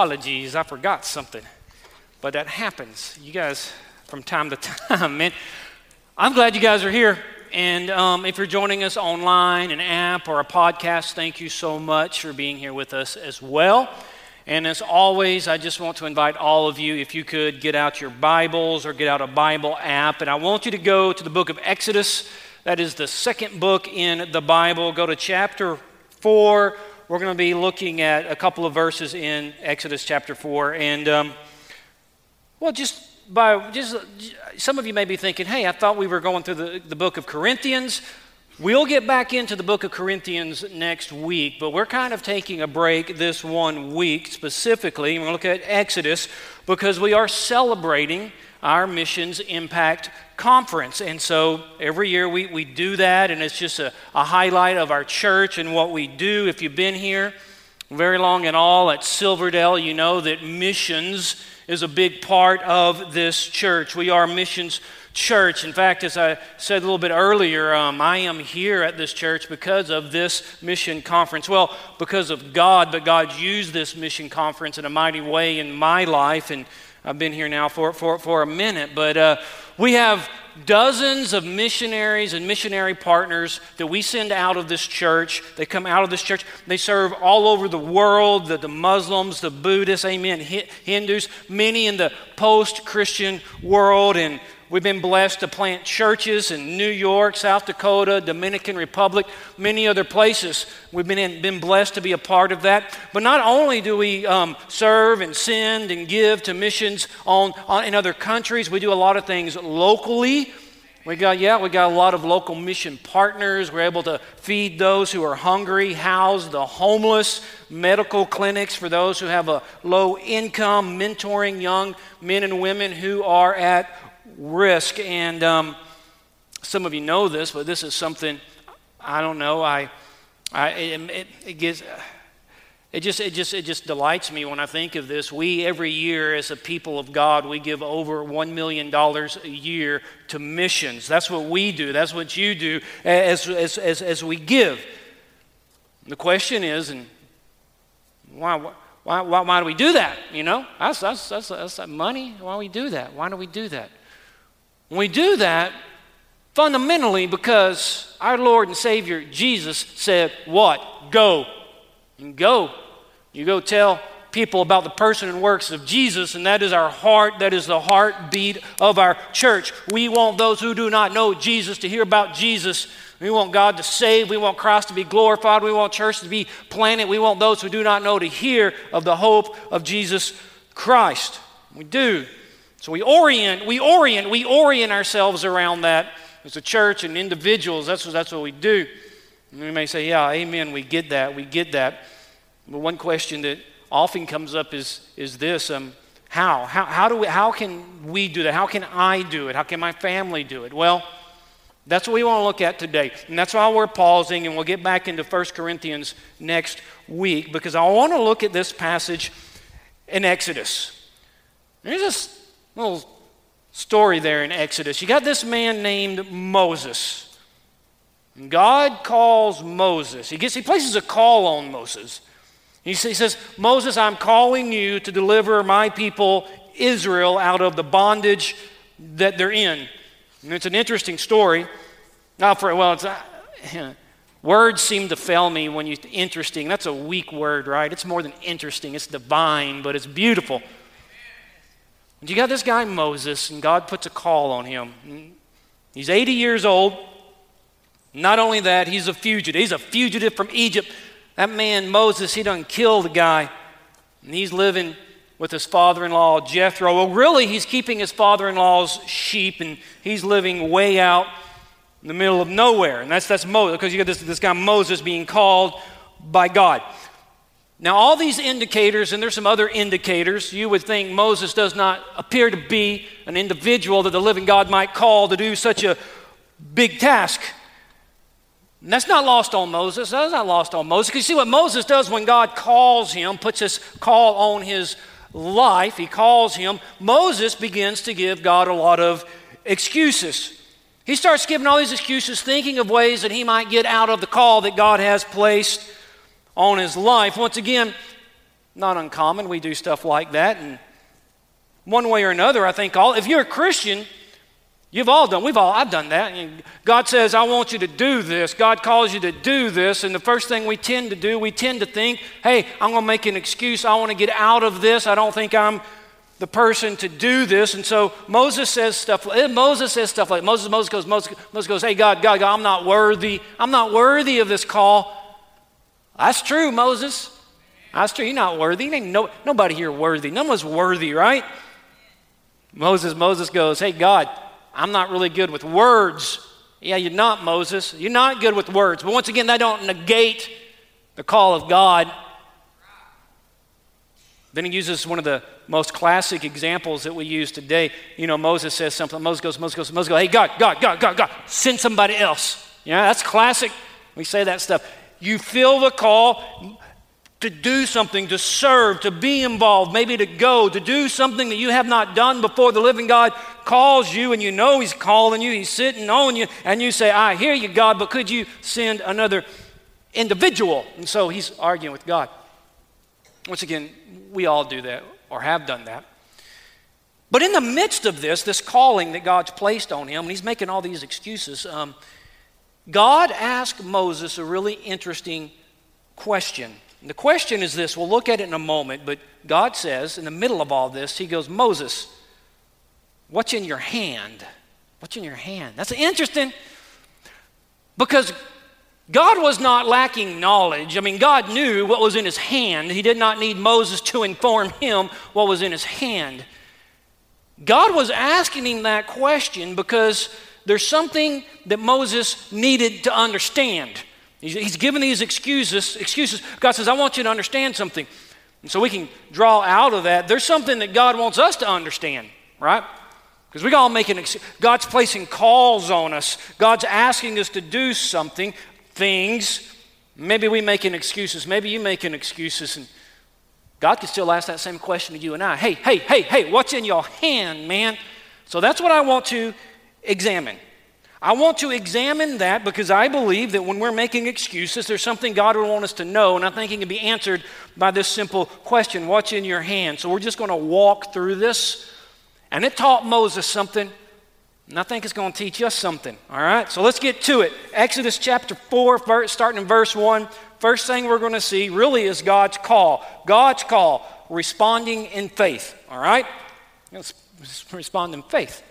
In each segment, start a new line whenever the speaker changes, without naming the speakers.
Apologies, I forgot something. But that happens. You guys, from time to time, man. I'm glad you guys are here. And um, if you're joining us online, an app, or a podcast, thank you so much for being here with us as well. And as always, I just want to invite all of you, if you could get out your Bibles or get out a Bible app. And I want you to go to the book of Exodus. That is the second book in the Bible. Go to chapter 4 we're going to be looking at a couple of verses in Exodus chapter 4. And, um, well, just by just some of you may be thinking, hey, I thought we were going through the, the book of Corinthians. We'll get back into the book of Corinthians next week, but we're kind of taking a break this one week specifically. We're going to look at Exodus because we are celebrating our Missions Impact Conference. And so every year we, we do that, and it's just a, a highlight of our church and what we do. If you've been here very long and all at Silverdale, you know that missions is a big part of this church. We are missions church. In fact, as I said a little bit earlier, um, I am here at this church because of this mission conference. Well, because of God, but God used this mission conference in a mighty way in my life. And I've been here now for, for, for a minute, but uh, we have dozens of missionaries and missionary partners that we send out of this church. They come out of this church. They serve all over the world the, the Muslims, the Buddhists, amen, Hindus, many in the post Christian world. And We've been blessed to plant churches in New York, South Dakota, Dominican Republic, many other places. We've been, in, been blessed to be a part of that. But not only do we um, serve and send and give to missions on, on, in other countries, we do a lot of things locally. We got, yeah, we got a lot of local mission partners. We're able to feed those who are hungry, house the homeless, medical clinics for those who have a low income, mentoring young men and women who are at risk. And um, some of you know this, but this is something I don't know. I, I it, it, gets. It just, it, just, it just delights me when I think of this. We, every year, as a people of God, we give over $1 million a year to missions. That's what we do. That's what you do as, as, as, as we give. The question is, and why, why, why, why do we do that? You know, that's, that's, that's, that's money. Why do we do that? Why do we do that? We do that fundamentally because our Lord and Savior Jesus said, What? Go. And go. You go tell people about the person and works of Jesus, and that is our heart, that is the heartbeat of our church. We want those who do not know Jesus to hear about Jesus. We want God to save. We want Christ to be glorified. We want church to be planted. We want those who do not know to hear of the hope of Jesus Christ. We do. So we orient, we orient, we orient ourselves around that as a church and individuals. That's what, that's what we do. And we may say, yeah, amen, we get that, we get that. But one question that often comes up is, is this um, how? how? How, do we, how can we do that? How can I do it? How can my family do it? Well, that's what we want to look at today. And that's why we're pausing, and we'll get back into 1 Corinthians next week because I want to look at this passage in Exodus. There's little story there in Exodus. You got this man named Moses. And God calls Moses. He, gets, he places a call on Moses. He says, Moses, I'm calling you to deliver my people Israel out of the bondage that they're in. And it's an interesting story. Now, for well, uh, words seem to fail me when you interesting. That's a weak word, right? It's more than interesting. It's divine, but it's beautiful. And you got this guy Moses, and God puts a call on him. He's 80 years old. Not only that, he's a fugitive. He's a fugitive from Egypt. That man, Moses, he done killed the guy. And he's living with his father in law, Jethro. Well, really, he's keeping his father in law's sheep, and he's living way out in the middle of nowhere. And that's, that's Moses, because you got this, this guy Moses being called by God. Now, all these indicators, and there's some other indicators, you would think Moses does not appear to be an individual that the living God might call to do such a big task. And that's not lost on Moses. That's not lost on Moses. You see what Moses does when God calls him, puts this call on his life, he calls him, Moses begins to give God a lot of excuses. He starts giving all these excuses, thinking of ways that he might get out of the call that God has placed on his life. Once again, not uncommon. We do stuff like that. And one way or another, I think all, if you're a Christian, You've all done, we've all, I've done that. And God says, I want you to do this. God calls you to do this. And the first thing we tend to do, we tend to think, hey, I'm going to make an excuse. I want to get out of this. I don't think I'm the person to do this. And so Moses says stuff, eh, Moses says stuff like, Moses, Moses goes, Moses, Moses goes, hey, God, God, God, I'm not worthy. I'm not worthy of this call. That's true, Moses. That's true. You're not worthy. Ain't no, nobody here worthy. No one's worthy, right? Moses, Moses goes, hey, God, I'm not really good with words. Yeah, you're not, Moses. You're not good with words. But once again, they don't negate the call of God. Then he uses one of the most classic examples that we use today. You know, Moses says something. Moses goes, Moses goes, Moses goes, hey, God, God, God, God, God, send somebody else. Yeah, that's classic. We say that stuff. You feel the call to do something, to serve, to be involved, maybe to go, to do something that you have not done before. The living God calls you and you know He's calling you, He's sitting on you, and you say, I hear you, God, but could you send another individual? And so He's arguing with God. Once again, we all do that or have done that. But in the midst of this, this calling that God's placed on him, and he's making all these excuses, um, God asked Moses a really interesting question. And the question is this we'll look at it in a moment, but God says, in the middle of all this, He goes, Moses, what's in your hand? What's in your hand? That's interesting because God was not lacking knowledge. I mean, God knew what was in his hand. He did not need Moses to inform him what was in his hand. God was asking him that question because there's something that Moses needed to understand. He's, he's given these excuses. Excuses. God says, "I want you to understand something," and so we can draw out of that. There's something that God wants us to understand, right? Because we all making ex- God's placing calls on us. God's asking us to do something, things. Maybe we making excuses. Maybe you making excuses, and God can still ask that same question to you and I. Hey, hey, hey, hey, what's in your hand, man? So that's what I want to examine. I want to examine that because I believe that when we're making excuses, there's something God would want us to know, and I think it can be answered by this simple question What's in your hand? So we're just going to walk through this. And it taught Moses something, and I think it's going to teach us something. All right? So let's get to it. Exodus chapter 4, starting in verse 1. First thing we're going to see really is God's call. God's call, responding in faith. All right? Let's respond in faith.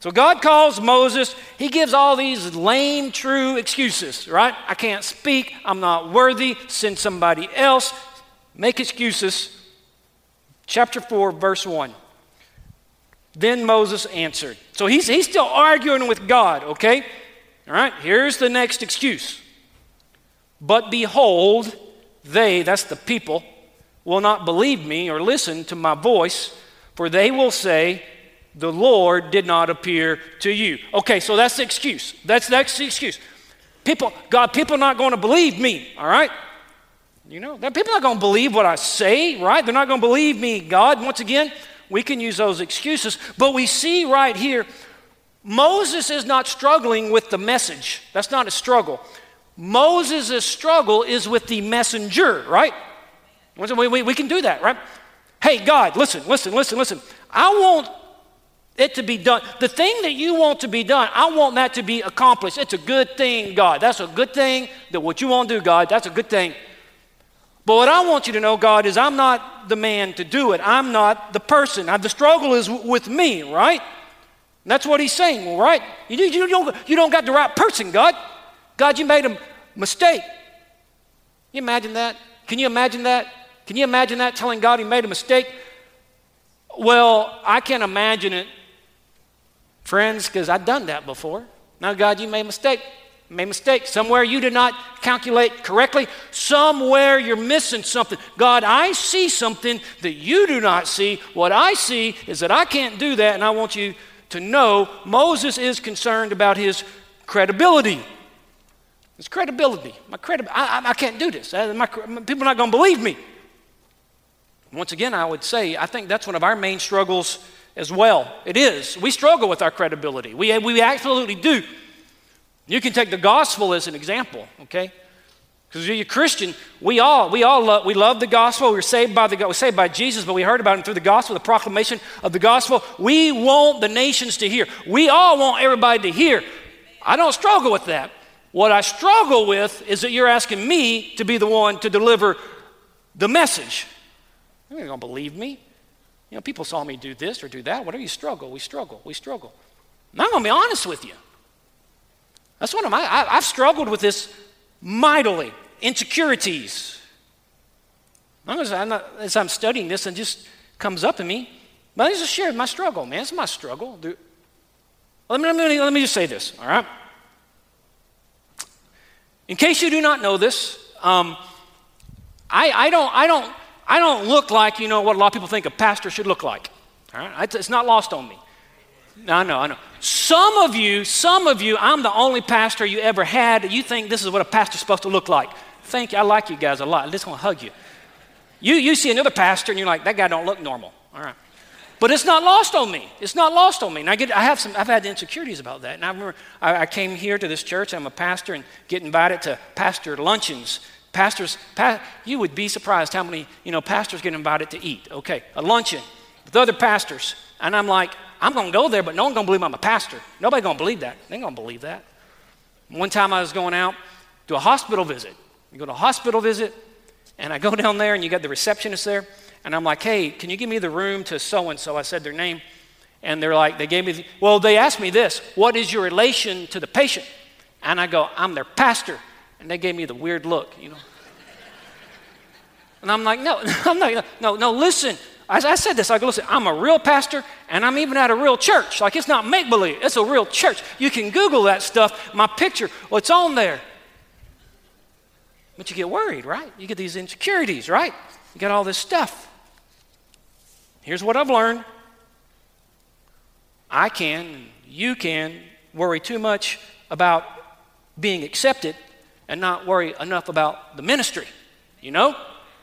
So God calls Moses. He gives all these lame, true excuses, right? I can't speak. I'm not worthy. Send somebody else. Make excuses. Chapter 4, verse 1. Then Moses answered. So he's, he's still arguing with God, okay? All right, here's the next excuse. But behold, they, that's the people, will not believe me or listen to my voice, for they will say, the Lord did not appear to you. Okay, so that's the excuse. That's that's the excuse. People, God, people are not going to believe me, all right? You know, people are not going to believe what I say, right? They're not going to believe me, God. Once again, we can use those excuses, but we see right here, Moses is not struggling with the message. That's not a struggle. Moses' struggle is with the messenger, right? We, we, we can do that, right? Hey, God, listen, listen, listen, listen. I want it to be done. The thing that you want to be done, I want that to be accomplished. It's a good thing, God. That's a good thing. That what you want to do, God, that's a good thing. But what I want you to know, God, is I'm not the man to do it. I'm not the person. the struggle is with me, right? And that's what he's saying, right? You, you, don't, you don't got the right person, God. God, you made a mistake. you imagine that? Can you imagine that? Can you imagine that telling God he made a mistake? Well, I can't imagine it, friends, because I've done that before. Now, God, you made a mistake. Made a mistake. Somewhere you did not calculate correctly. Somewhere you're missing something. God, I see something that you do not see. What I see is that I can't do that, and I want you to know Moses is concerned about his credibility. His credibility. My credibility. I, I, I, can't do this. Uh, my, people are not going to believe me. Once again, I would say I think that's one of our main struggles as well. It is. We struggle with our credibility. We, we absolutely do. You can take the gospel as an example, okay? Because you're a Christian, we all, we all love, we love the gospel. We're saved by the we're saved by Jesus, but we heard about him through the gospel, the proclamation of the gospel. We want the nations to hear. We all want everybody to hear. I don't struggle with that. What I struggle with is that you're asking me to be the one to deliver the message. You're not to believe me. You know, people saw me do this or do that. Whatever you struggle, we struggle, we struggle. I'm going to be honest with you. That's one of my, I, have struggled with this mightily. Insecurities. I'm not, as I'm studying this, and just comes up to me. But I just share my struggle, man. It's my struggle. Let me, let, me, let me just say this, all right? In case you do not know this, um, I, I, don't, I, don't, I don't look like, you know, what a lot of people think a pastor should look like. All right? It's not lost on me. I know, I know. Some of you, some of you, I'm the only pastor you ever had. You think this is what a pastor's supposed to look like. Thank you. I like you guys a lot. I just want to hug you. You, you see another pastor and you're like, that guy don't look normal. All right. But it's not lost on me. It's not lost on me. And I, get, I have some, I've had insecurities about that. And I remember I, I came here to this church. I'm a pastor and get invited to pastor luncheons. Pastors, pa- you would be surprised how many, you know, pastors get invited to eat. Okay, a luncheon with other pastors. And I'm like, I'm going to go there, but no one's going to believe I'm a pastor. Nobody going to believe that. They ain't going to believe that. One time I was going out to a hospital visit. You go to a hospital visit, and I go down there, and you got the receptionist there, and I'm like, hey, can you give me the room to so and so? I said their name, and they're like, they gave me, the, well, they asked me this, what is your relation to the patient? And I go, I'm their pastor. And they gave me the weird look, you know. And I'm like, no, I'm not, no, no, listen, I, I said this. I go, listen, I'm a real pastor and I'm even at a real church. Like it's not make believe, it's a real church. You can Google that stuff. My picture, well, it's on there. But you get worried, right? You get these insecurities, right? You got all this stuff. Here's what I've learned I can, you can worry too much about being accepted and not worry enough about the ministry, you know?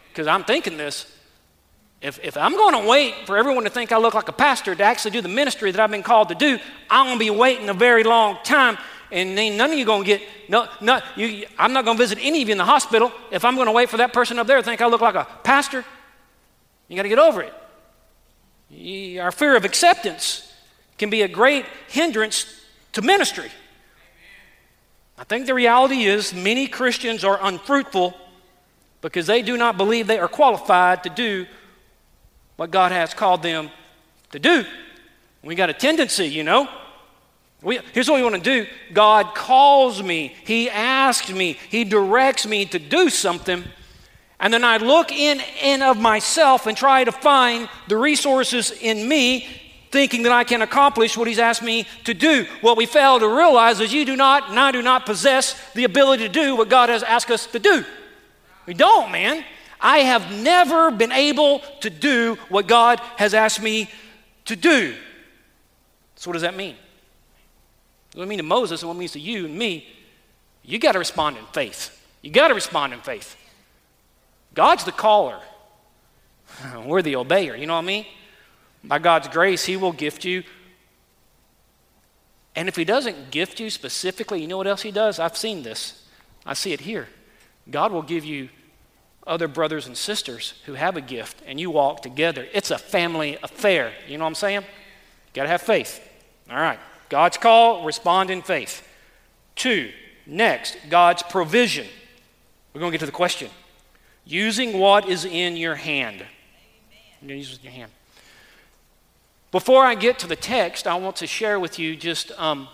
Because I'm thinking this if, if I'm going to wait for everyone to think I look like a pastor to actually do the ministry that I've been called to do, I'm going to be waiting a very long time. And then none of you going to get, no, no, you, I'm not going to visit any of you in the hospital if I'm going to wait for that person up there to think I look like a pastor. You got to get over it. Our fear of acceptance can be a great hindrance to ministry. I think the reality is many Christians are unfruitful because they do not believe they are qualified to do what God has called them to do. We got a tendency, you know. We, here's what we want to do God calls me, He asks me, He directs me to do something. And then I look in and of myself and try to find the resources in me, thinking that I can accomplish what He's asked me to do. What we fail to realize is you do not, and I do not possess the ability to do what God has asked us to do. We don't, man. I have never been able to do what God has asked me to do. So, what does that mean? What it mean to Moses and what it means to you and me? You got to respond in faith. You got to respond in faith. God's the caller, we're the obeyer. You know what I mean? By God's grace, He will gift you. And if He doesn't gift you specifically, you know what else He does? I've seen this. I see it here. God will give you other brothers and sisters who have a gift and you walk together. It's a family affair. You know what I'm saying? Got to have faith. All right. God's call, respond in faith. Two, next, God's provision. We're going to get to the question. Using what is in your hand. You're use your hand. Before I get to the text, I want to share with you just, um,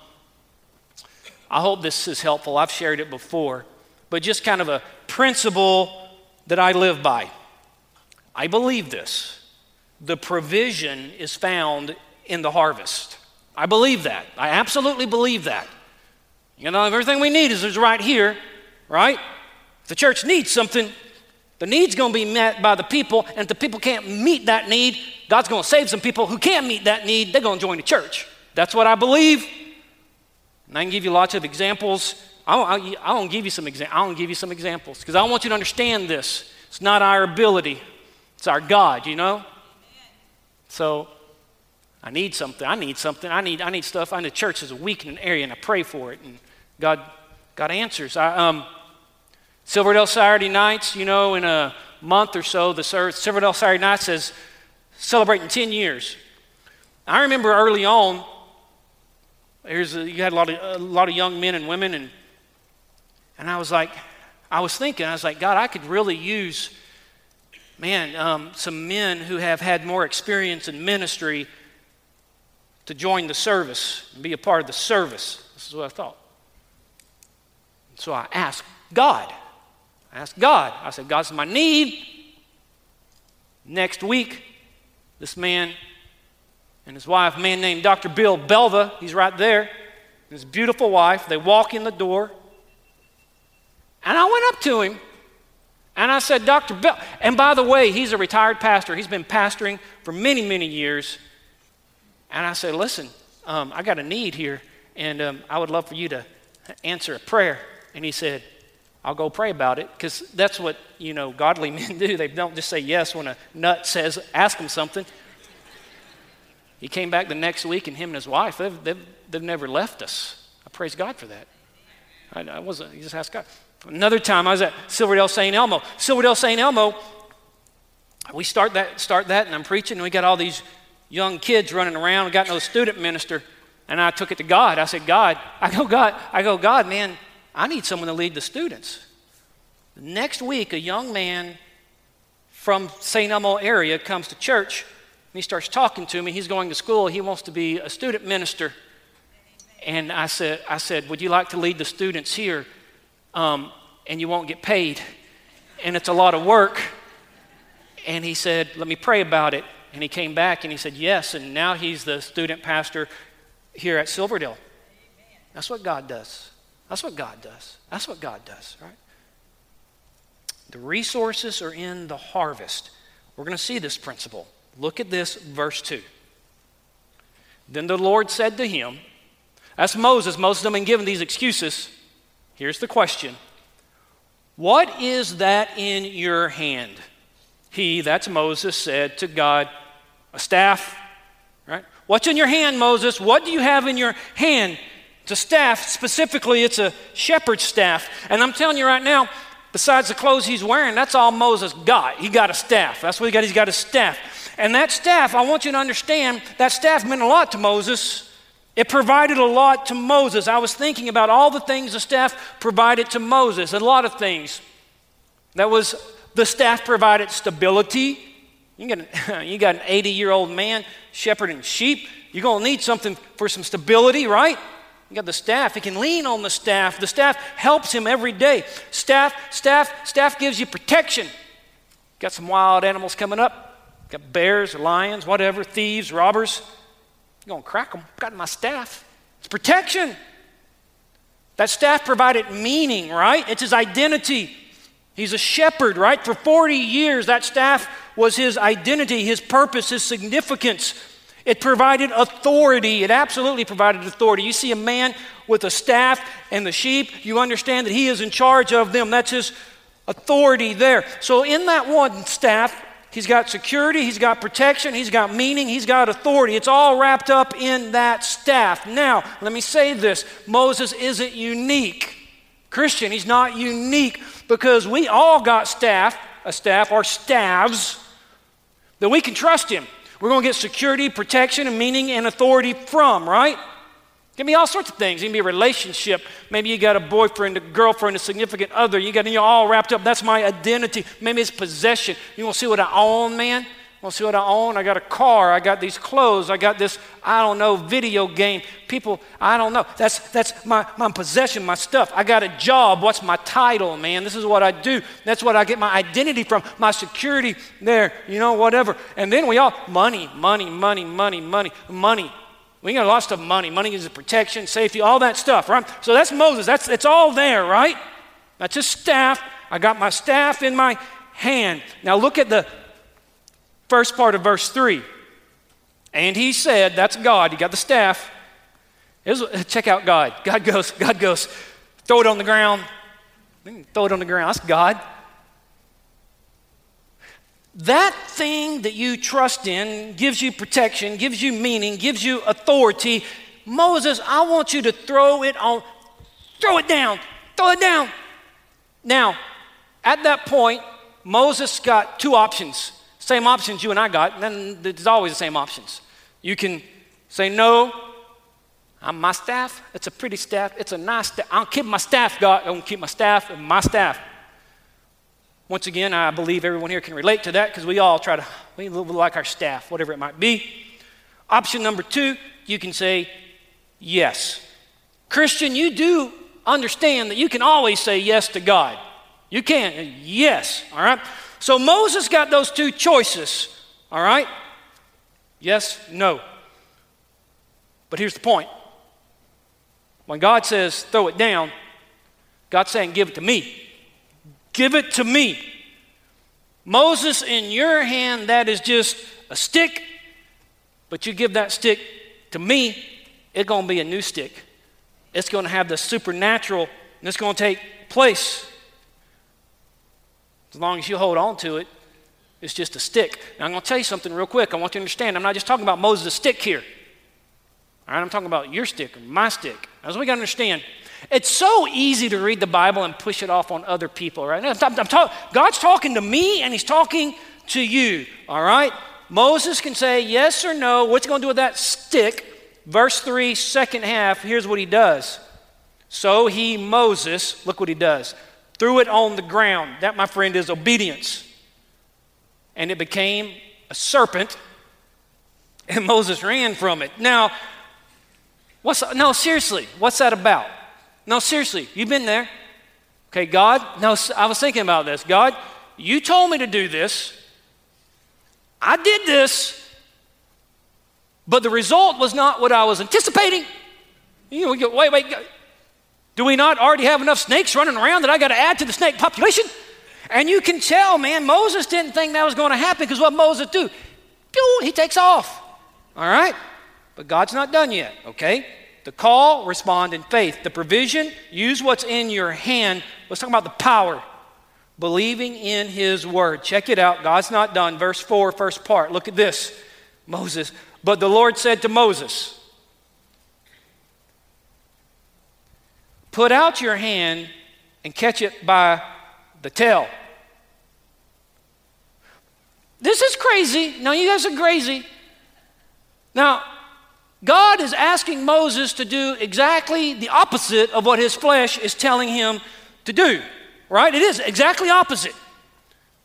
I hope this is helpful. I've shared it before, but just kind of a principle that I live by. I believe this the provision is found in the harvest. I believe that. I absolutely believe that. You know, everything we need is right here, right? If the church needs something, the need's going to be met by the people, and if the people can't meet that need, God's going to save some people who can't meet that need. They're going to join the church. That's what I believe. And I can give you lots of examples. I don't, give you some examples. I don't give you some examples because I want you to understand this. It's not our ability, it's our God, you know? So I need something. I need something. I need, I need stuff. I need church is a weak in an area, and I pray for it, and God, God answers. I, um, Silverdale Saturday nights, you know, in a month or so, the Silverdale Saturday night says celebrating 10 years. I remember early on, here's a, you had a lot, of, a lot of young men and women, and, and I was like, I was thinking, I was like, God, I could really use, man, um, some men who have had more experience in ministry to join the service and be a part of the service. This is what I thought. So I asked God. I asked God. I said, God's my need. Next week, this man and his wife, a man named Dr. Bill Belva, he's right there, and his beautiful wife, they walk in the door. And I went up to him and I said, Dr. Bill, and by the way, he's a retired pastor. He's been pastoring for many, many years. And I said, Listen, um, I got a need here, and um, I would love for you to answer a prayer. And he said, I'll go pray about it because that's what, you know, godly men do. They don't just say yes when a nut says, ask them something. He came back the next week, and him and his wife, they've, they've, they've never left us. I praise God for that. I, I wasn't, you just ask God. Another time, I was at Silverdale St. Elmo. Silverdale St. Elmo, we start that, start that, and I'm preaching, and we got all these young kids running around. We got no student minister. And I took it to God. I said, God, I go, God, I go, God, man, I need someone to lead the students. Next week, a young man from St. Elmo area comes to church and he starts talking to me. He's going to school. He wants to be a student minister. And I said, I said, Would you like to lead the students here? Um, and you won't get paid. And it's a lot of work. And he said, Let me pray about it. And he came back and he said, Yes. And now he's the student pastor here at Silverdale. That's what God does. That's what God does. That's what God does, right? The resources are in the harvest. We're going to see this principle. Look at this, verse 2. Then the Lord said to him, That's Moses. Moses has been given these excuses. Here's the question What is that in your hand? He, that's Moses, said to God, a staff, right? What's in your hand, Moses? What do you have in your hand? It's a staff. Specifically, it's a shepherd's staff. And I'm telling you right now, besides the clothes he's wearing, that's all Moses got. He got a staff. That's what he got. He's got a staff. And that staff, I want you to understand, that staff meant a lot to Moses. It provided a lot to Moses. I was thinking about all the things the staff provided to Moses, a lot of things. That was the staff provided stability, you got, an, you got an 80 year old man shepherding sheep. You're going to need something for some stability, right? You got the staff. He can lean on the staff. The staff helps him every day. Staff, staff, staff gives you protection. Got some wild animals coming up. Got bears, lions, whatever, thieves, robbers. You're going to crack them. Got my staff. It's protection. That staff provided meaning, right? It's his identity. He's a shepherd, right? For 40 years, that staff was his identity, his purpose, his significance. It provided authority. It absolutely provided authority. You see a man with a staff and the sheep, you understand that he is in charge of them. That's his authority there. So, in that one staff, he's got security, he's got protection, he's got meaning, he's got authority. It's all wrapped up in that staff. Now, let me say this Moses isn't unique. Christian, he's not unique because we all got staff, a staff, or staffs that we can trust Him. We're going to get security, protection, and meaning and authority from, right? It can be all sorts of things. It can be a relationship. Maybe you got a boyfriend, a girlfriend, a significant other. You got you all wrapped up. That's my identity. Maybe it's possession. You want to see what I own, man? Well, see what I own? I got a car. I got these clothes. I got this, I don't know, video game. People, I don't know. That's, that's my, my possession, my stuff. I got a job. What's my title, man? This is what I do. That's what I get my identity from, my security there, you know, whatever. And then we all, money, money, money, money, money, money. We got lots of money. Money is a protection, safety, all that stuff, right? So that's Moses. That's, it's all there, right? That's his staff. I got my staff in my hand. Now look at the First part of verse 3. And he said, That's God. You got the staff. check out God. God goes, God goes, throw it on the ground. Throw it on the ground. That's God. That thing that you trust in gives you protection, gives you meaning, gives you authority. Moses, I want you to throw it on, throw it down, throw it down. Now, at that point, Moses got two options. Same options you and I got, then there's always the same options. You can say, No, I'm my staff. It's a pretty staff. It's a nice staff. I'll keep my staff, God. I'll keep my staff and my staff. Once again, I believe everyone here can relate to that because we all try to, we live like our staff, whatever it might be. Option number two, you can say, Yes. Christian, you do understand that you can always say yes to God. You can, yes, all right? So Moses got those two choices, all right? Yes, no. But here's the point when God says throw it down, God's saying give it to me. Give it to me. Moses, in your hand, that is just a stick, but you give that stick to me, it's going to be a new stick. It's going to have the supernatural, and it's going to take place. As long as you hold on to it, it's just a stick. Now, I'm going to tell you something real quick. I want you to understand. I'm not just talking about Moses' stick here. All right, I'm talking about your stick or my stick. That's what we got to understand. It's so easy to read the Bible and push it off on other people, right? I'm, I'm talk, God's talking to me and He's talking to you, all right? Moses can say yes or no. What's he going to do with that stick? Verse 3, second half, here's what he does. So he, Moses, look what he does threw it on the ground. That, my friend, is obedience. And it became a serpent, and Moses ran from it. Now, what's, no, seriously, what's that about? No, seriously, you've been there. Okay, God, no, I was thinking about this. God, you told me to do this. I did this, but the result was not what I was anticipating. You know, wait, wait, do we not already have enough snakes running around that I got to add to the snake population? And you can tell, man, Moses didn't think that was going to happen because what Moses do? He takes off. All right? But God's not done yet, okay? The call, respond in faith. The provision, use what's in your hand. Let's talk about the power. Believing in his word. Check it out. God's not done. Verse 4, first part. Look at this. Moses. But the Lord said to Moses, Put out your hand and catch it by the tail. This is crazy. Now, you guys are crazy. Now, God is asking Moses to do exactly the opposite of what his flesh is telling him to do, right? It is exactly opposite.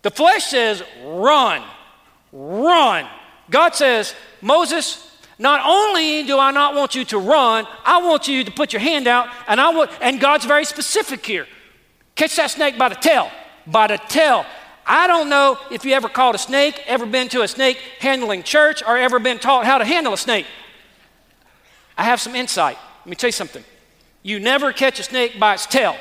The flesh says, run, run. God says, Moses, not only do I not want you to run, I want you to put your hand out, and I want, and God's very specific here. Catch that snake by the tail, by the tail. I don't know if you ever caught a snake, ever been to a snake handling church, or ever been taught how to handle a snake. I have some insight. Let me tell you something. You never catch a snake by its tail.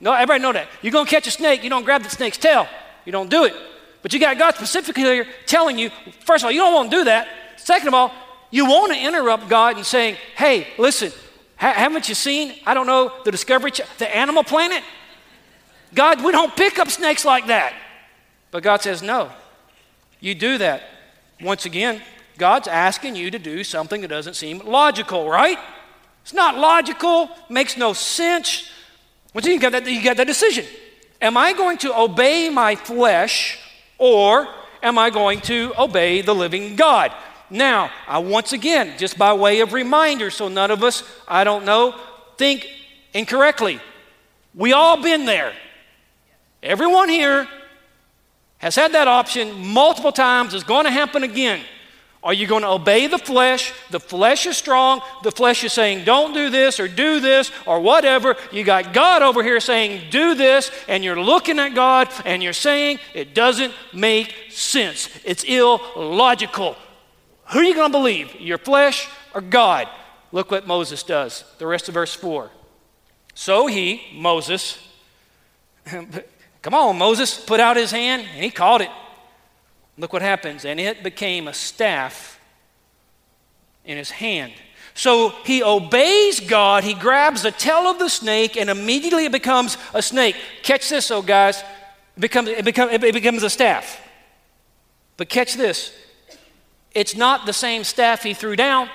No, everybody know that. You're gonna catch a snake, you don't grab the snake's tail. You don't do it. But you got God specifically here telling you, first of all, you don't want to do that. Second of all, you want to interrupt God and saying, hey, listen, ha- haven't you seen, I don't know, the Discovery, Ch- the Animal Planet? God, we don't pick up snakes like that. But God says, no, you do that. Once again, God's asking you to do something that doesn't seem logical, right? It's not logical, makes no sense. Once you got that, you got that decision. Am I going to obey my flesh or am I going to obey the living God? Now, I once again, just by way of reminder, so none of us, I don't know, think incorrectly. We all been there. Everyone here has had that option multiple times, it's going to happen again. Are you going to obey the flesh? The flesh is strong. The flesh is saying, don't do this or do this or whatever. You got God over here saying, do this, and you're looking at God and you're saying, it doesn't make sense. It's illogical. Who are you going to believe, your flesh or God? Look what Moses does. The rest of verse 4. So he, Moses, come on, Moses, put out his hand, and he caught it. Look what happens. And it became a staff in his hand. So he obeys God. He grabs the tail of the snake, and immediately it becomes a snake. Catch this, oh guys. It becomes, it, becomes, it becomes a staff. But catch this it's not the same staff he threw down.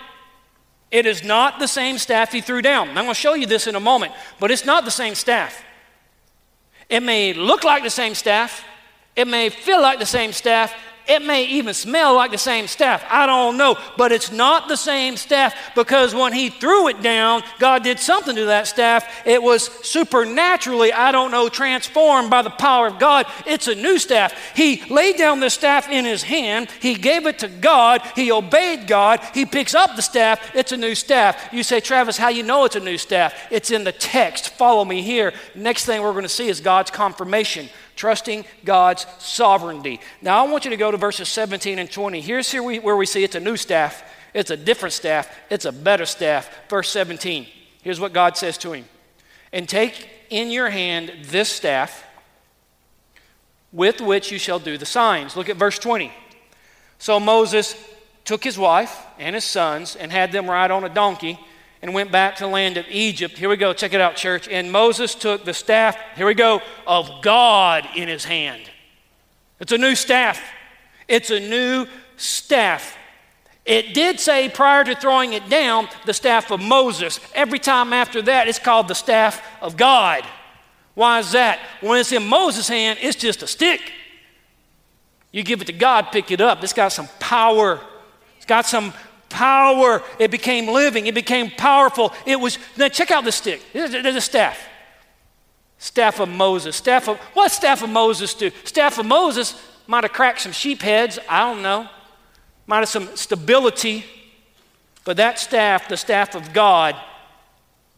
It is not the same staff he threw down. I'm going to show you this in a moment, but it's not the same staff. It may look like the same staff, it may feel like the same staff, it may even smell like the same staff. I don't know. But it's not the same staff because when he threw it down, God did something to that staff. It was supernaturally, I don't know, transformed by the power of God. It's a new staff. He laid down the staff in his hand. He gave it to God. He obeyed God. He picks up the staff. It's a new staff. You say, Travis, how you know it's a new staff? It's in the text. Follow me here. Next thing we're going to see is God's confirmation trusting God's sovereignty. Now, I want you to go to verses 17 and 20. Here's here we, where we see it's a new staff, it's a different staff, it's a better staff. Verse 17. Here's what God says to him And take in your hand this staff with which you shall do the signs. Look at verse 20. So Moses took his wife and his sons and had them ride on a donkey and went back to the land of Egypt. Here we go, check it out, church. And Moses took the staff, here we go, of God in his hand. It's a new staff. It's a new staff. It did say prior to throwing it down, the staff of Moses. Every time after that, it's called the staff of God. Why is that? When it's in Moses' hand, it's just a stick. You give it to God, pick it up. It's got some power. It's got some power. It became living. It became powerful. It was, now check out the stick. There's a staff. Staff of Moses. Staff of, what staff of Moses do? Staff of Moses might have cracked some sheep heads. I don't know. Might have some stability. But that staff, the staff of God,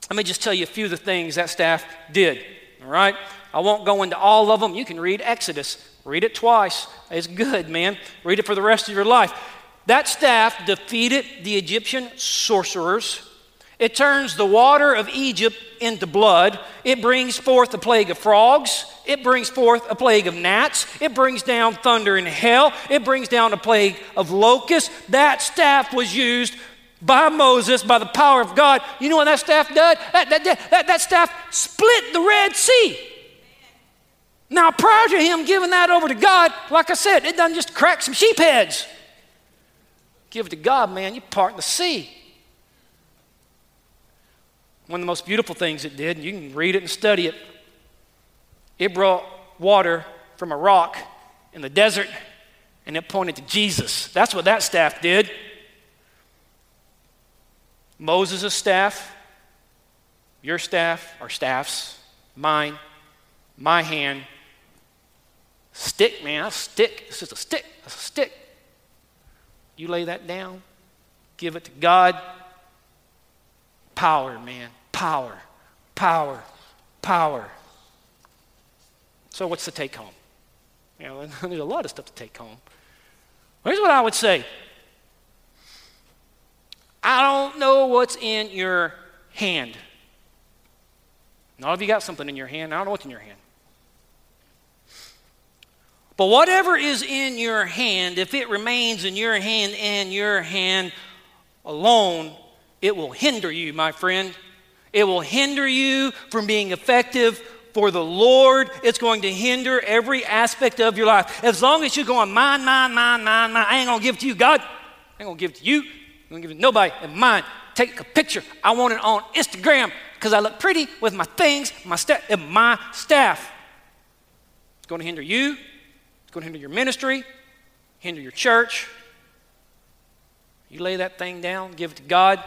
let me just tell you a few of the things that staff did. All right? I won't go into all of them. You can read Exodus. Read it twice. It's good, man. Read it for the rest of your life. That staff defeated the Egyptian sorcerers. It turns the water of Egypt into blood. It brings forth a plague of frogs. It brings forth a plague of gnats. It brings down thunder and hail. It brings down a plague of locusts. That staff was used by Moses, by the power of God. You know what that staff did? That, that, that, that staff split the Red Sea. Now, prior to him giving that over to God, like I said, it doesn't just crack some sheep heads. Give it to God, man, you part the sea. One of the most beautiful things it did, and you can read it and study it, it brought water from a rock in the desert and it pointed to Jesus. That's what that staff did. Moses' staff, your staff, our staffs, mine, my hand. Stick, man, a stick. It's just a stick. It's a stick. You lay that down, give it to God. Power, man. Power, power, power. So, what's the take home? You know, there's a lot of stuff to take home. Here's what I would say I don't know what's in your hand. Not if you got something in your hand. I don't know what's in your hand. But whatever is in your hand, if it remains in your hand and your hand alone, it will hinder you, my friend. It will hinder you from being effective for the Lord. It's going to hinder every aspect of your life. As long as you're going, mine, mine, mine, mine, mine, I ain't going to give it to you, God. I ain't going to give it to you. I'm going to give it to nobody. And mine, take a picture. I want it on Instagram because I look pretty with my things, my and my staff. It's going to hinder you. It's going to hinder your ministry, hinder your church. You lay that thing down, give it to God,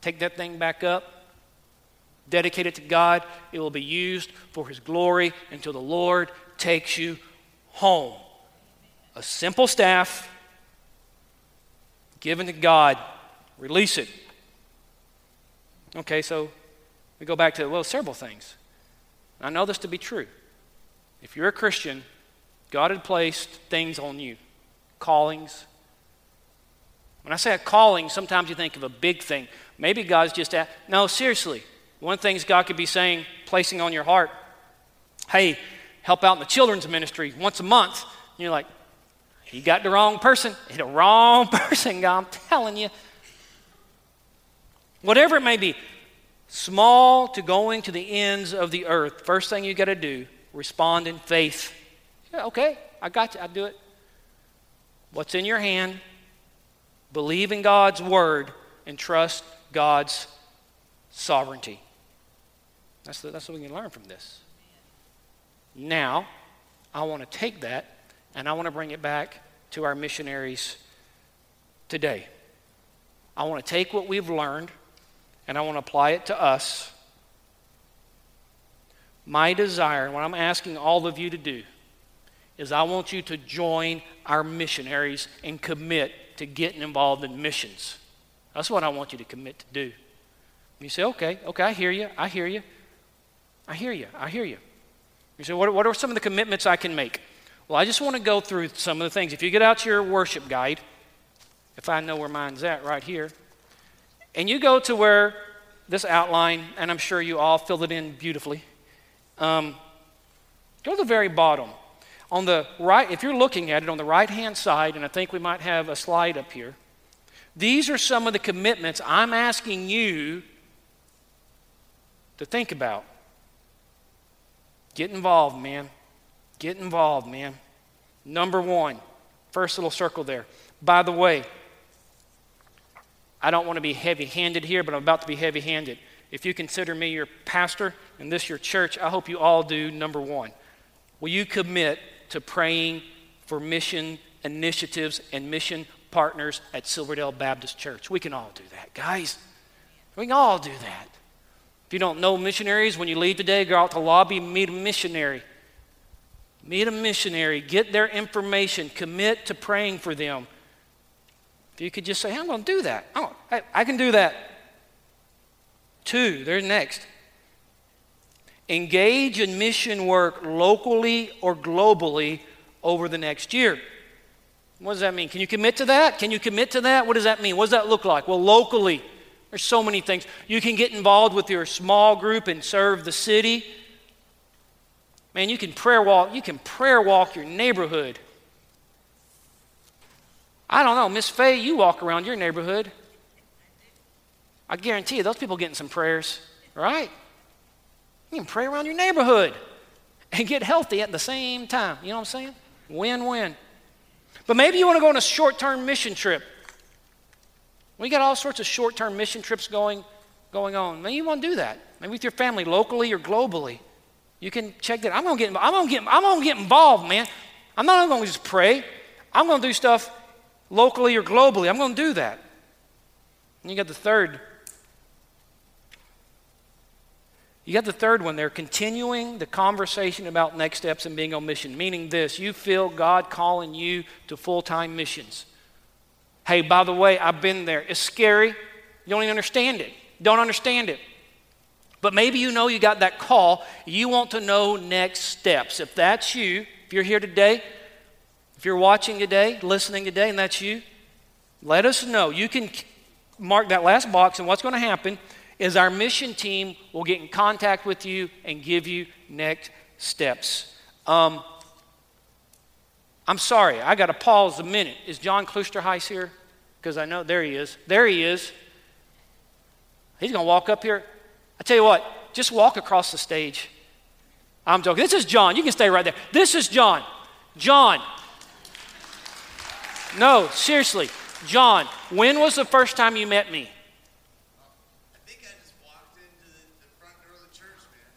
take that thing back up, dedicate it to God. It will be used for His glory until the Lord takes you home. A simple staff given to God. Release it. Okay, so we go back to, well, several things. I know this to be true. If you're a Christian, God had placed things on you, callings. When I say a calling, sometimes you think of a big thing. Maybe God's just at, no, seriously. One of the things God could be saying, placing on your heart, hey, help out in the children's ministry once a month. And you're like, you got the wrong person. The wrong person, God, I'm telling you. Whatever it may be, small to going to the ends of the earth, first thing you got to do, respond in faith. Yeah, okay, I got you, I'll do it. What's in your hand? Believe in God's word and trust God's sovereignty. That's, the, that's what we can learn from this. Now, I want to take that and I want to bring it back to our missionaries today. I want to take what we've learned and I want to apply it to us. My desire, what I'm asking all of you to do, is I want you to join our missionaries and commit to getting involved in missions. That's what I want you to commit to do. You say, okay, okay, I hear you, I hear you, I hear you, I hear you. You say, what, what are some of the commitments I can make? Well, I just want to go through some of the things. If you get out your worship guide, if I know where mine's at, right here, and you go to where this outline, and I'm sure you all filled it in beautifully. Um, go to the very bottom. On the right, if you're looking at it on the right hand side, and I think we might have a slide up here, these are some of the commitments I'm asking you to think about. Get involved, man. Get involved, man. Number one, first little circle there. By the way, I don't want to be heavy handed here, but I'm about to be heavy handed. If you consider me your pastor and this your church, I hope you all do number one. Will you commit to praying for mission initiatives and mission partners at Silverdale Baptist Church? We can all do that, guys. We can all do that. If you don't know missionaries, when you leave today, go out to the lobby, meet a missionary. Meet a missionary, get their information, commit to praying for them If you could just say, I'm going to do that. I, I can do that. Two, they're next. Engage in mission work locally or globally over the next year. What does that mean? Can you commit to that? Can you commit to that? What does that mean? What does that look like? Well, locally, there's so many things. You can get involved with your small group and serve the city. Man, you can prayer walk, you can prayer walk your neighborhood. I don't know, Miss Faye, you walk around your neighborhood. I guarantee you, those people getting some prayers, right? You can pray around your neighborhood and get healthy at the same time. You know what I'm saying? Win win. But maybe you want to go on a short term mission trip. We got all sorts of short term mission trips going, going on. Maybe you want to do that. Maybe with your family, locally or globally. You can check that. I'm going to get, I'm going to get, I'm going to get involved, man. I'm not going to just pray. I'm going to do stuff locally or globally. I'm going to do that. And you got the third. You got the third one there, continuing the conversation about next steps and being on mission, meaning this you feel God calling you to full time missions. Hey, by the way, I've been there. It's scary. You don't even understand it. Don't understand it. But maybe you know you got that call. You want to know next steps. If that's you, if you're here today, if you're watching today, listening today, and that's you, let us know. You can mark that last box, and what's going to happen is our mission team will get in contact with you and give you next steps. Um, I'm sorry, I got to pause a minute. Is John Klusterheis here? Because I know, there he is. There he is. He's going to walk up here. I tell you what, just walk across the stage. I'm joking. This is John. You can stay right there. This is John. John, no, seriously. John, when was the first time you met me?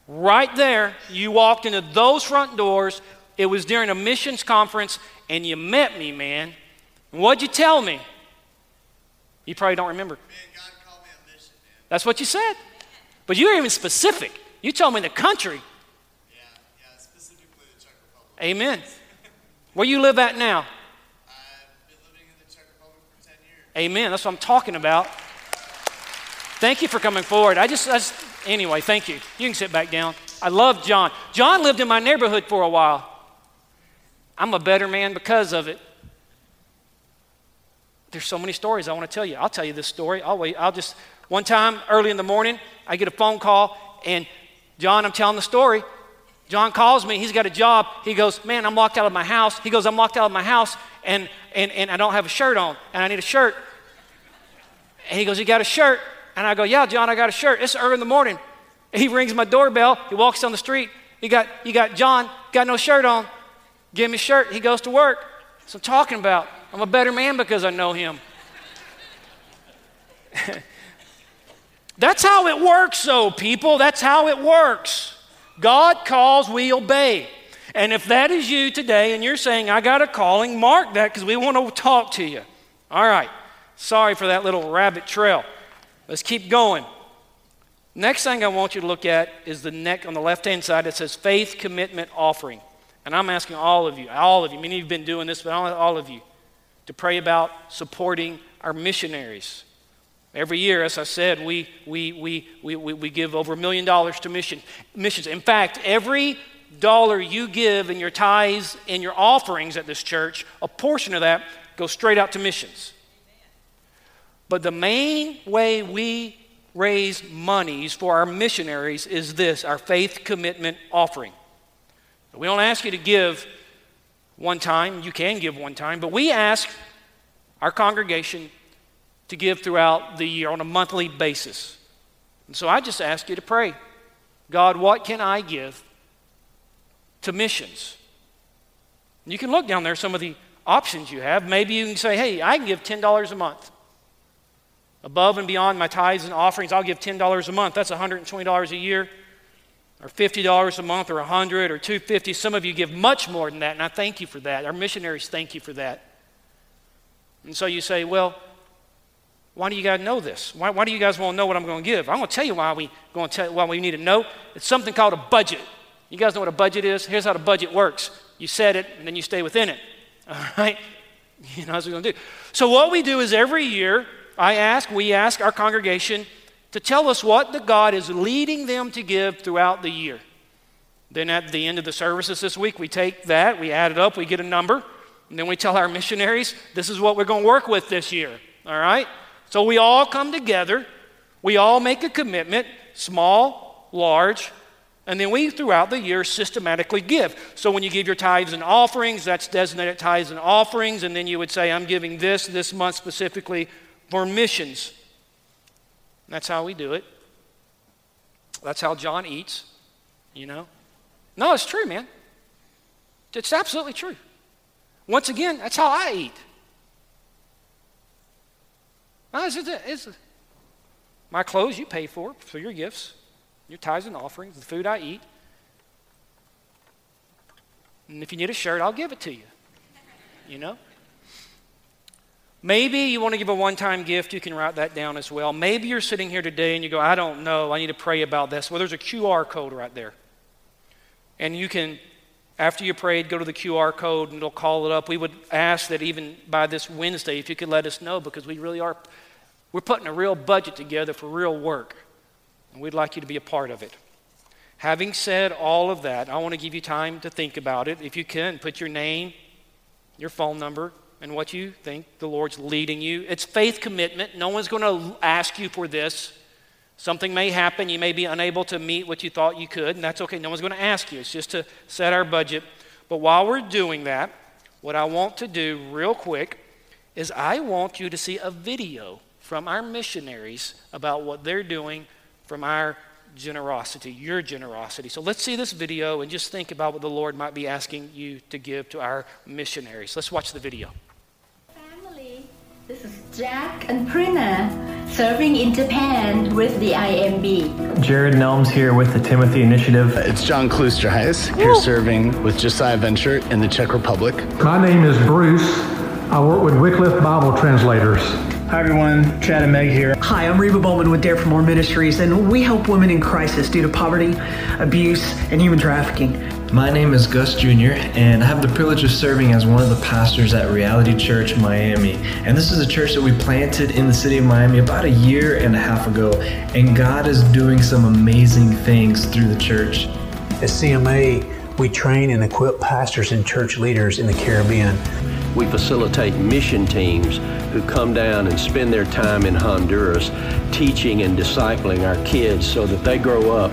Right there, you walked into those front doors. It was during a missions conference, and you met me, man. What'd you tell me? You probably don't remember.
Man, mission,
That's what you said. But you were even specific. You told me the country.
Yeah, yeah, specifically the Czech Republic.
Amen. Where you live at now?
I've been living in the Czech Republic for 10 years.
Amen. That's what I'm talking about. Thank you for coming forward. I just, I just, anyway, thank you. You can sit back down. I love John. John lived in my neighborhood for a while. I'm a better man because of it. There's so many stories I want to tell you. I'll tell you this story. I'll wait. I'll just, one time early in the morning, I get a phone call, and John, I'm telling the story. John calls me. He's got a job. He goes, Man, I'm locked out of my house. He goes, I'm locked out of my house, and, and, and I don't have a shirt on, and I need a shirt. And he goes, You got a shirt? And I go, Yeah, John, I got a shirt. It's early in the morning. He rings my doorbell. He walks down the street. He got, you got John, got no shirt on. Give me a shirt. He goes to work. So I'm talking about. I'm a better man because I know him. That's how it works, though, people. That's how it works. God calls, we obey. And if that is you today and you're saying, I got a calling, mark that because we want to talk to you. All right. Sorry for that little rabbit trail. Let's keep going. Next thing I want you to look at is the neck on the left hand side. It says faith commitment offering. And I'm asking all of you, all of you, many of you have been doing this, but all of you, to pray about supporting our missionaries. Every year, as I said, we, we, we, we, we, give over a million dollars to mission, missions. In fact, every dollar you give in your tithes and your offerings at this church, a portion of that goes straight out to missions. But the main way we raise monies for our missionaries is this our faith commitment offering. We don't ask you to give one time, you can give one time, but we ask our congregation to give throughout the year on a monthly basis. And so I just ask you to pray God, what can I give to missions? You can look down there, some of the options you have. Maybe you can say, hey, I can give $10 a month. Above and beyond my tithes and offerings, I'll give $10 a month. That's $120 a year, or $50 a month, or 100 or 250 Some of you give much more than that, and I thank you for that. Our missionaries thank you for that. And so you say, well, why do you guys know this? Why, why do you guys want to know what I'm going to give? I'm going to tell you why we going to tell why we need to know. It's something called a budget. You guys know what a budget is? Here's how the budget works. You set it, and then you stay within it. All right? You know, what we're going to do. So what we do is every year I ask, we ask our congregation to tell us what the God is leading them to give throughout the year. Then at the end of the services this week, we take that, we add it up, we get a number, and then we tell our missionaries, this is what we're going to work with this year. All right? So we all come together, we all make a commitment, small, large, and then we throughout the year systematically give. So when you give your tithes and offerings, that's designated tithes and offerings, and then you would say, I'm giving this this month specifically for missions. That's how we do it. That's how John eats, you know. No, it's true, man. It's absolutely true. Once again, that's how I eat. No, it's, it's, my clothes you pay for, for your gifts, your tithes and offerings, the food I eat. And if you need a shirt, I'll give it to you. You know? Maybe you want to give a one time gift, you can write that down as well. Maybe you're sitting here today and you go, I don't know, I need to pray about this. Well, there's a QR code right there. And you can, after you prayed, go to the QR code and it'll call it up. We would ask that even by this Wednesday, if you could let us know, because we really are, we're putting a real budget together for real work. And we'd like you to be a part of it. Having said all of that, I want to give you time to think about it. If you can, put your name, your phone number, and what you think the Lord's leading you. It's faith commitment. No one's going to ask you for this. Something may happen. You may be unable to meet what you thought you could, and that's okay. No one's going to ask you. It's just to set our budget. But while we're doing that, what I want to do real quick is I want you to see a video from our missionaries about what they're doing from our generosity, your generosity. So let's see this video and just think about what the Lord might be asking you to give to our missionaries. Let's watch the video.
This is Jack and Prina serving in Japan with the IMB.
Jared Nelms here with the Timothy Initiative.
It's John Klusterheis here serving with Josiah Venture in the Czech Republic.
My name is Bruce. I work with Wycliffe Bible Translators.
Hi everyone, Chad and Meg here.
Hi, I'm Reba Bowman with Dare for More Ministries, and we help women in crisis due to poverty, abuse, and human trafficking.
My name is Gus Jr., and I have the privilege of serving as one of the pastors at Reality Church Miami. And this is a church that we planted in the city of Miami about a year and a half ago, and God is doing some amazing things through the church.
At CMA, we train and equip pastors and church leaders in the Caribbean.
We facilitate mission teams who come down and spend their time in Honduras teaching and discipling our kids so that they grow up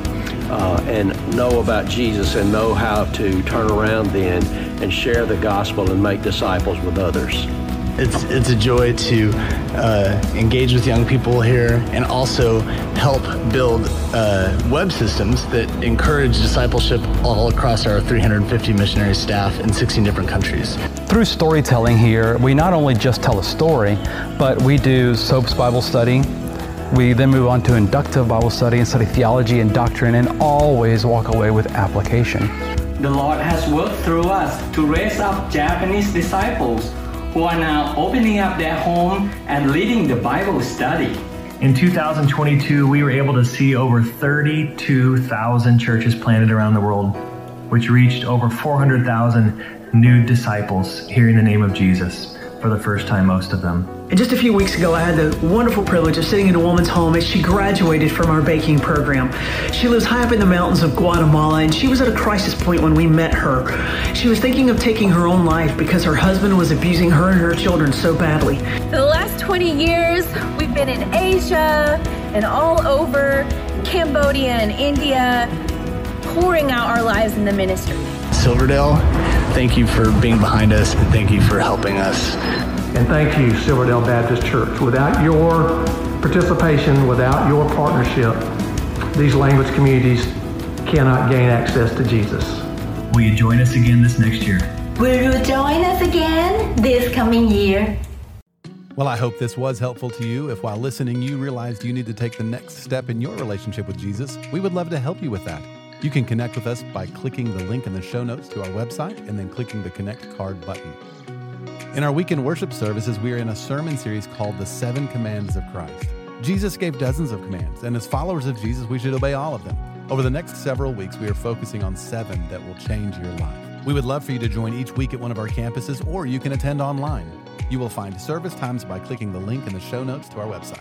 uh, and know about Jesus and know how to turn around then and share the gospel and make disciples with others.
It's, it's a joy to uh, engage with young people here and also help build uh, web systems that encourage discipleship all across our 350 missionary staff in 16 different countries.
Through storytelling here, we not only just tell a story, but we do SOAPs Bible study, we then move on to inductive Bible study and study theology and doctrine and always walk away with application.
The Lord has worked through us to raise up Japanese disciples who are now opening up their home and leading the Bible study.
In 2022, we were able to see over 32,000 churches planted around the world, which reached over 400,000 new disciples hearing the name of Jesus for the first time, most of them.
And just a few weeks ago, I had the wonderful privilege of sitting in a woman's home as she graduated from our baking program. She lives high up in the mountains of Guatemala, and she was at a crisis point when we met her. She was thinking of taking her own life because her husband was abusing her and her children so badly.
For the last 20 years, we've been in Asia and all over Cambodia and India, pouring out our lives in the ministry.
Silverdale, thank you for being behind us and thank you for helping us.
And thank you, Silverdale Baptist Church. Without your participation, without your partnership, these language communities cannot gain access to Jesus.
Will you join us again this next year?
Will you join us again this coming year?
Well, I hope this was helpful to you. If while listening you realized you need to take the next step in your relationship with Jesus, we would love to help you with that. You can connect with us by clicking the link in the show notes to our website and then clicking the Connect card button. In our weekend worship services, we are in a sermon series called The Seven Commands of Christ. Jesus gave dozens of commands, and as followers of Jesus, we should obey all of them. Over the next several weeks, we are focusing on seven that will change your life. We would love for you to join each week at one of our campuses, or you can attend online. You will find service times by clicking the link in the show notes to our website.